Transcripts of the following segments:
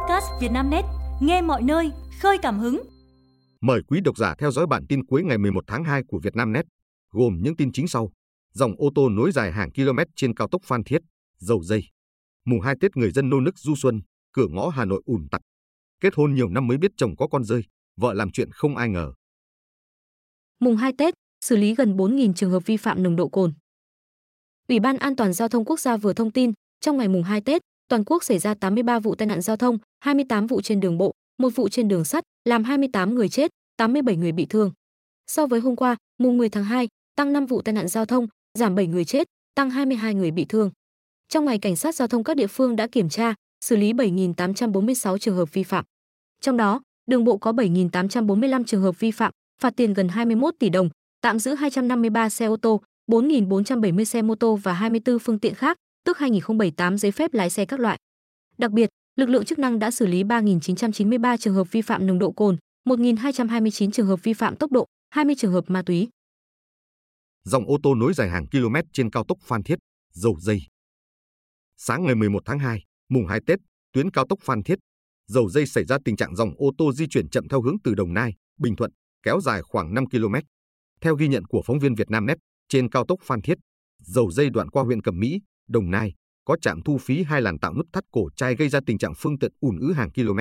podcast Vietnamnet, nghe mọi nơi, khơi cảm hứng. Mời quý độc giả theo dõi bản tin cuối ngày 11 tháng 2 của Vietnamnet, gồm những tin chính sau. Dòng ô tô nối dài hàng km trên cao tốc Phan Thiết, dầu dây. Mùng 2 Tết người dân nô nức du xuân, cửa ngõ Hà Nội ùn tắc. Kết hôn nhiều năm mới biết chồng có con rơi, vợ làm chuyện không ai ngờ. Mùng 2 Tết, xử lý gần 4.000 trường hợp vi phạm nồng độ cồn. Ủy ban An toàn giao thông quốc gia vừa thông tin, trong ngày mùng 2 Tết, toàn quốc xảy ra 83 vụ tai nạn giao thông, 28 vụ trên đường bộ, một vụ trên đường sắt, làm 28 người chết, 87 người bị thương. So với hôm qua, mùng 10 tháng 2, tăng 5 vụ tai nạn giao thông, giảm 7 người chết, tăng 22 người bị thương. Trong ngày cảnh sát giao thông các địa phương đã kiểm tra, xử lý 7.846 trường hợp vi phạm. Trong đó, đường bộ có 7.845 trường hợp vi phạm, phạt tiền gần 21 tỷ đồng, tạm giữ 253 xe ô tô, 4.470 xe mô tô và 24 phương tiện khác, tức 2078 giấy phép lái xe các loại. Đặc biệt, lực lượng chức năng đã xử lý 3.993 trường hợp vi phạm nồng độ cồn, 1.229 trường hợp vi phạm tốc độ, 20 trường hợp ma túy. Dòng ô tô nối dài hàng km trên cao tốc Phan Thiết, dầu dây. Sáng ngày 11 tháng 2, mùng 2 Tết, tuyến cao tốc Phan Thiết, dầu dây xảy ra tình trạng dòng ô tô di chuyển chậm theo hướng từ Đồng Nai, Bình Thuận, kéo dài khoảng 5 km. Theo ghi nhận của phóng viên Vietnamnet, trên cao tốc Phan Thiết, dầu dây đoạn qua huyện Cẩm Mỹ, Đồng Nai có trạm thu phí hai làn tạo nút thắt cổ chai gây ra tình trạng phương tiện ùn ứ hàng km.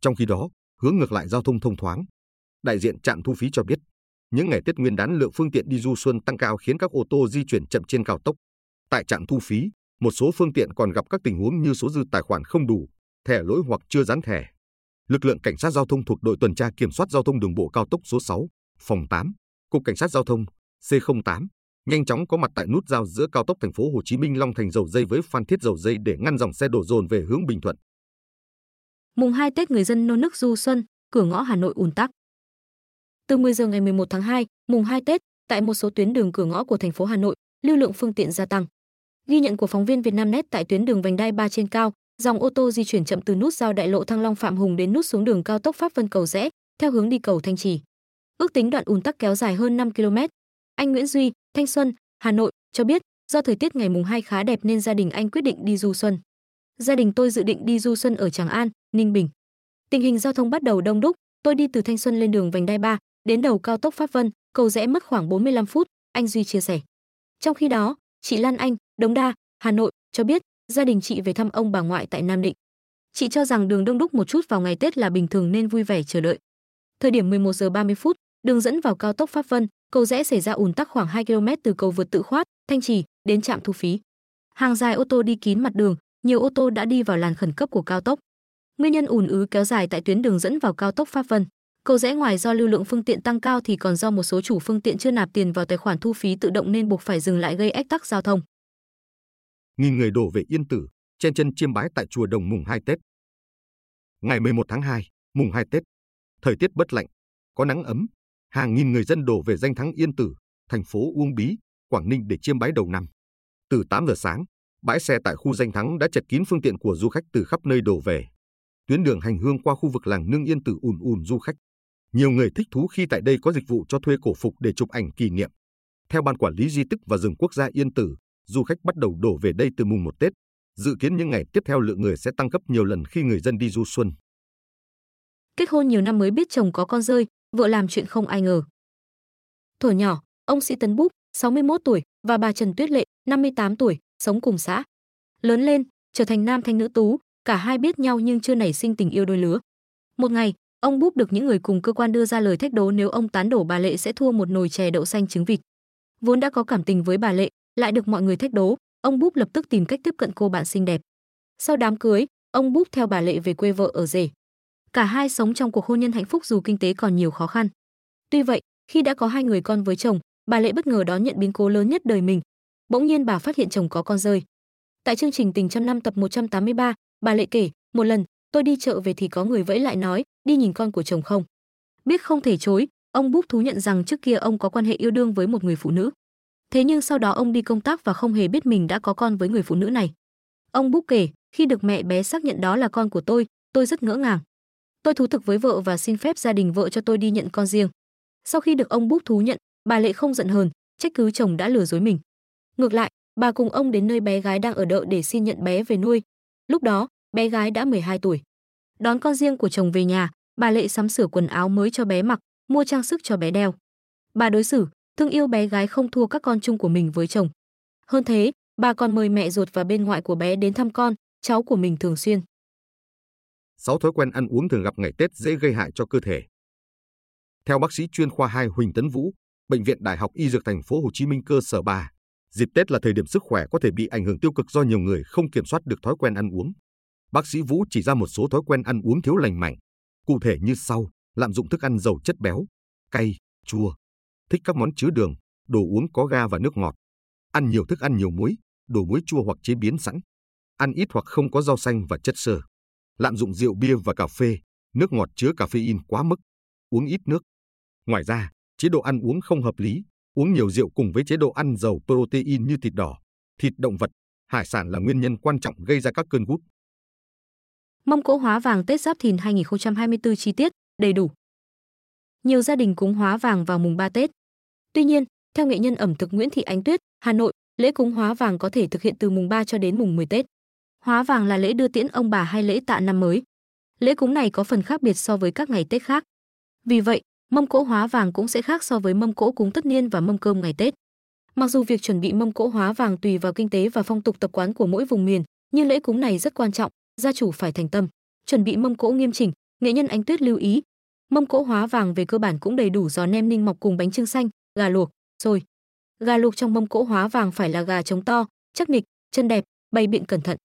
Trong khi đó, hướng ngược lại giao thông thông thoáng. Đại diện trạm thu phí cho biết, những ngày Tết Nguyên đán lượng phương tiện đi du xuân tăng cao khiến các ô tô di chuyển chậm trên cao tốc. Tại trạm thu phí, một số phương tiện còn gặp các tình huống như số dư tài khoản không đủ, thẻ lỗi hoặc chưa dán thẻ. Lực lượng cảnh sát giao thông thuộc đội tuần tra kiểm soát giao thông đường bộ cao tốc số 6, phòng 8, cục cảnh sát giao thông C08 nhanh chóng có mặt tại nút giao giữa cao tốc thành phố Hồ Chí Minh Long Thành dầu dây với Phan Thiết dầu dây để ngăn dòng xe đổ dồn về hướng Bình Thuận. Mùng 2 Tết người dân nôn nức du xuân, cửa ngõ Hà Nội ùn tắc. Từ 10 giờ ngày 11 tháng 2, mùng 2 Tết, tại một số tuyến đường cửa ngõ của thành phố Hà Nội, lưu lượng phương tiện gia tăng. Ghi nhận của phóng viên Vietnamnet tại tuyến đường vành đai 3 trên cao, dòng ô tô di chuyển chậm từ nút giao đại lộ Thăng Long Phạm Hùng đến nút xuống đường cao tốc Pháp Vân Cầu Rẽ, theo hướng đi cầu Thanh Trì. Ước tính đoạn ùn tắc kéo dài hơn 5 km. Anh Nguyễn Duy, Thanh Xuân, Hà Nội cho biết, do thời tiết ngày mùng 2 khá đẹp nên gia đình anh quyết định đi du xuân. Gia đình tôi dự định đi du xuân ở Tràng An, Ninh Bình. Tình hình giao thông bắt đầu đông đúc, tôi đi từ Thanh Xuân lên đường vành đai 3, đến đầu cao tốc Pháp Vân, cầu rẽ mất khoảng 45 phút, anh Duy chia sẻ. Trong khi đó, chị Lan Anh, Đống Đa, Hà Nội cho biết, gia đình chị về thăm ông bà ngoại tại Nam Định. Chị cho rằng đường đông đúc một chút vào ngày Tết là bình thường nên vui vẻ chờ đợi. Thời điểm 11 giờ 30 phút, đường dẫn vào cao tốc Pháp Vân, cầu rẽ xảy ra ùn tắc khoảng 2 km từ cầu vượt tự khoát, Thanh Trì đến trạm thu phí. Hàng dài ô tô đi kín mặt đường, nhiều ô tô đã đi vào làn khẩn cấp của cao tốc. Nguyên nhân ùn ứ kéo dài tại tuyến đường dẫn vào cao tốc Pháp Vân. Cầu rẽ ngoài do lưu lượng phương tiện tăng cao thì còn do một số chủ phương tiện chưa nạp tiền vào tài khoản thu phí tự động nên buộc phải dừng lại gây ách tắc giao thông. Nghìn người đổ về Yên Tử, chen chân chiêm bái tại chùa Đồng mùng 2 Tết. Ngày 11 tháng 2, mùng 2 Tết, thời tiết bất lạnh, có nắng ấm, hàng nghìn người dân đổ về danh thắng Yên Tử, thành phố Uông Bí, Quảng Ninh để chiêm bái đầu năm. Từ 8 giờ sáng, bãi xe tại khu danh thắng đã chật kín phương tiện của du khách từ khắp nơi đổ về. Tuyến đường hành hương qua khu vực làng Nương Yên Tử ùn ùn du khách. Nhiều người thích thú khi tại đây có dịch vụ cho thuê cổ phục để chụp ảnh kỷ niệm. Theo Ban Quản lý Di tích và Rừng Quốc gia Yên Tử, du khách bắt đầu đổ về đây từ mùng 1 Tết. Dự kiến những ngày tiếp theo lượng người sẽ tăng gấp nhiều lần khi người dân đi du xuân. Kết hôn nhiều năm mới biết chồng có con rơi, vợ làm chuyện không ai ngờ. Thuở nhỏ, ông Sĩ Tấn Búp, 61 tuổi, và bà Trần Tuyết Lệ, 58 tuổi, sống cùng xã. Lớn lên, trở thành nam thanh nữ tú, cả hai biết nhau nhưng chưa nảy sinh tình yêu đôi lứa. Một ngày, ông Búp được những người cùng cơ quan đưa ra lời thách đố nếu ông tán đổ bà Lệ sẽ thua một nồi chè đậu xanh trứng vịt. Vốn đã có cảm tình với bà Lệ, lại được mọi người thách đố, ông Búp lập tức tìm cách tiếp cận cô bạn xinh đẹp. Sau đám cưới, ông Búp theo bà Lệ về quê vợ ở rể. Cả hai sống trong cuộc hôn nhân hạnh phúc dù kinh tế còn nhiều khó khăn. Tuy vậy, khi đã có hai người con với chồng, bà Lệ bất ngờ đón nhận biến cố lớn nhất đời mình. Bỗng nhiên bà phát hiện chồng có con rơi. Tại chương trình Tình trăm năm tập 183, bà Lệ kể, một lần, tôi đi chợ về thì có người vẫy lại nói, đi nhìn con của chồng không. Biết không thể chối, ông Búp thú nhận rằng trước kia ông có quan hệ yêu đương với một người phụ nữ. Thế nhưng sau đó ông đi công tác và không hề biết mình đã có con với người phụ nữ này. Ông Búp kể, khi được mẹ bé xác nhận đó là con của tôi, tôi rất ngỡ ngàng. Tôi thú thực với vợ và xin phép gia đình vợ cho tôi đi nhận con riêng. Sau khi được ông Búp thú nhận, bà Lệ không giận hờn, trách cứ chồng đã lừa dối mình. Ngược lại, bà cùng ông đến nơi bé gái đang ở đợi để xin nhận bé về nuôi. Lúc đó, bé gái đã 12 tuổi. Đón con riêng của chồng về nhà, bà Lệ sắm sửa quần áo mới cho bé mặc, mua trang sức cho bé đeo. Bà đối xử, thương yêu bé gái không thua các con chung của mình với chồng. Hơn thế, bà còn mời mẹ ruột và bên ngoại của bé đến thăm con, cháu của mình thường xuyên. 6 thói quen ăn uống thường gặp ngày Tết dễ gây hại cho cơ thể. Theo bác sĩ chuyên khoa 2 Huỳnh Tấn Vũ, bệnh viện Đại học Y Dược thành phố Hồ Chí Minh cơ sở 3, dịp Tết là thời điểm sức khỏe có thể bị ảnh hưởng tiêu cực do nhiều người không kiểm soát được thói quen ăn uống. Bác sĩ Vũ chỉ ra một số thói quen ăn uống thiếu lành mạnh, cụ thể như sau: lạm dụng thức ăn giàu chất béo, cay, chua, thích các món chứa đường, đồ uống có ga và nước ngọt, ăn nhiều thức ăn nhiều muối, đồ muối chua hoặc chế biến sẵn, ăn ít hoặc không có rau xanh và chất xơ, lạm dụng rượu bia và cà phê, nước ngọt chứa caffeine quá mức, uống ít nước. Ngoài ra, chế độ ăn uống không hợp lý, uống nhiều rượu cùng với chế độ ăn giàu protein như thịt đỏ, thịt động vật, hải sản là nguyên nhân quan trọng gây ra các cơn gút. Mâm cỗ hóa vàng Tết Giáp Thìn 2024 chi tiết, đầy đủ. Nhiều gia đình cúng hóa vàng vào mùng 3 Tết. Tuy nhiên, theo nghệ nhân ẩm thực Nguyễn Thị Ánh Tuyết, Hà Nội, lễ cúng hóa vàng có thể thực hiện từ mùng 3 cho đến mùng 10 Tết. Hóa vàng là lễ đưa tiễn ông bà hay lễ tạ năm mới. Lễ cúng này có phần khác biệt so với các ngày Tết khác. Vì vậy, mâm cỗ hóa vàng cũng sẽ khác so với mâm cỗ cúng tất niên và mâm cơm ngày Tết. Mặc dù việc chuẩn bị mâm cỗ hóa vàng tùy vào kinh tế và phong tục tập quán của mỗi vùng miền, nhưng lễ cúng này rất quan trọng, gia chủ phải thành tâm, chuẩn bị mâm cỗ nghiêm chỉnh, nghệ nhân Ánh Tuyết lưu ý. Mâm cỗ hóa vàng về cơ bản cũng đầy đủ giò nem ninh mọc cùng bánh trưng xanh, gà luộc, rồi. Gà luộc trong mâm cỗ hóa vàng phải là gà trống to, chắc nịch, chân đẹp, bày biện cẩn thận.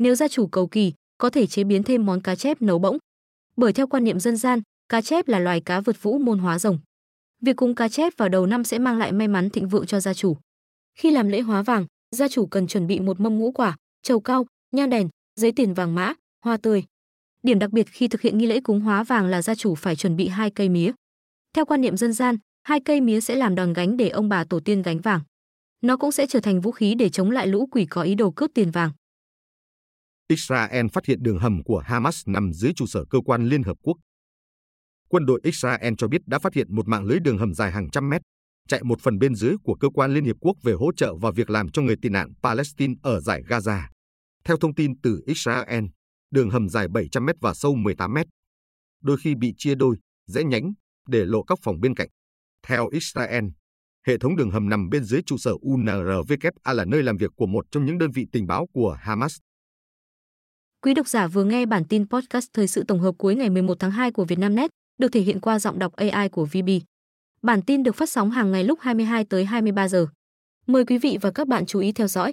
Nếu gia chủ cầu kỳ, có thể chế biến thêm món cá chép nấu bỗng. Bởi theo quan niệm dân gian, cá chép là loài cá vượt vũ môn hóa rồng. Việc cúng cá chép vào đầu năm sẽ mang lại may mắn thịnh vượng cho gia chủ. Khi làm lễ hóa vàng, gia chủ cần chuẩn bị một mâm ngũ quả, trầu cao, nhang đèn, giấy tiền vàng mã, hoa tươi. Điểm đặc biệt khi thực hiện nghi lễ cúng hóa vàng là gia chủ phải chuẩn bị hai cây mía. Theo quan niệm dân gian, hai cây mía sẽ làm đòn gánh để ông bà tổ tiên gánh vàng. Nó cũng sẽ trở thành vũ khí để chống lại lũ quỷ có ý đồ cướp tiền vàng. Israel phát hiện đường hầm của Hamas nằm dưới trụ sở cơ quan Liên Hợp Quốc. Quân đội Israel cho biết đã phát hiện một mạng lưới đường hầm dài hàng trăm mét, chạy một phần bên dưới của cơ quan Liên Hiệp Quốc về hỗ trợ và việc làm cho người tị nạn Palestine ở giải Gaza. Theo thông tin từ Israel, đường hầm dài 700 mét và sâu 18 mét. Đôi khi bị chia đôi, dễ nhánh, để lộ các phòng bên cạnh. Theo Israel, hệ thống đường hầm nằm bên dưới trụ sở UNRWA là nơi làm việc của một trong những đơn vị tình báo của Hamas. Quý độc giả vừa nghe bản tin podcast thời sự tổng hợp cuối ngày 11 tháng 2 của Vietnamnet, được thể hiện qua giọng đọc AI của VB. Bản tin được phát sóng hàng ngày lúc 22 tới 23 giờ. Mời quý vị và các bạn chú ý theo dõi.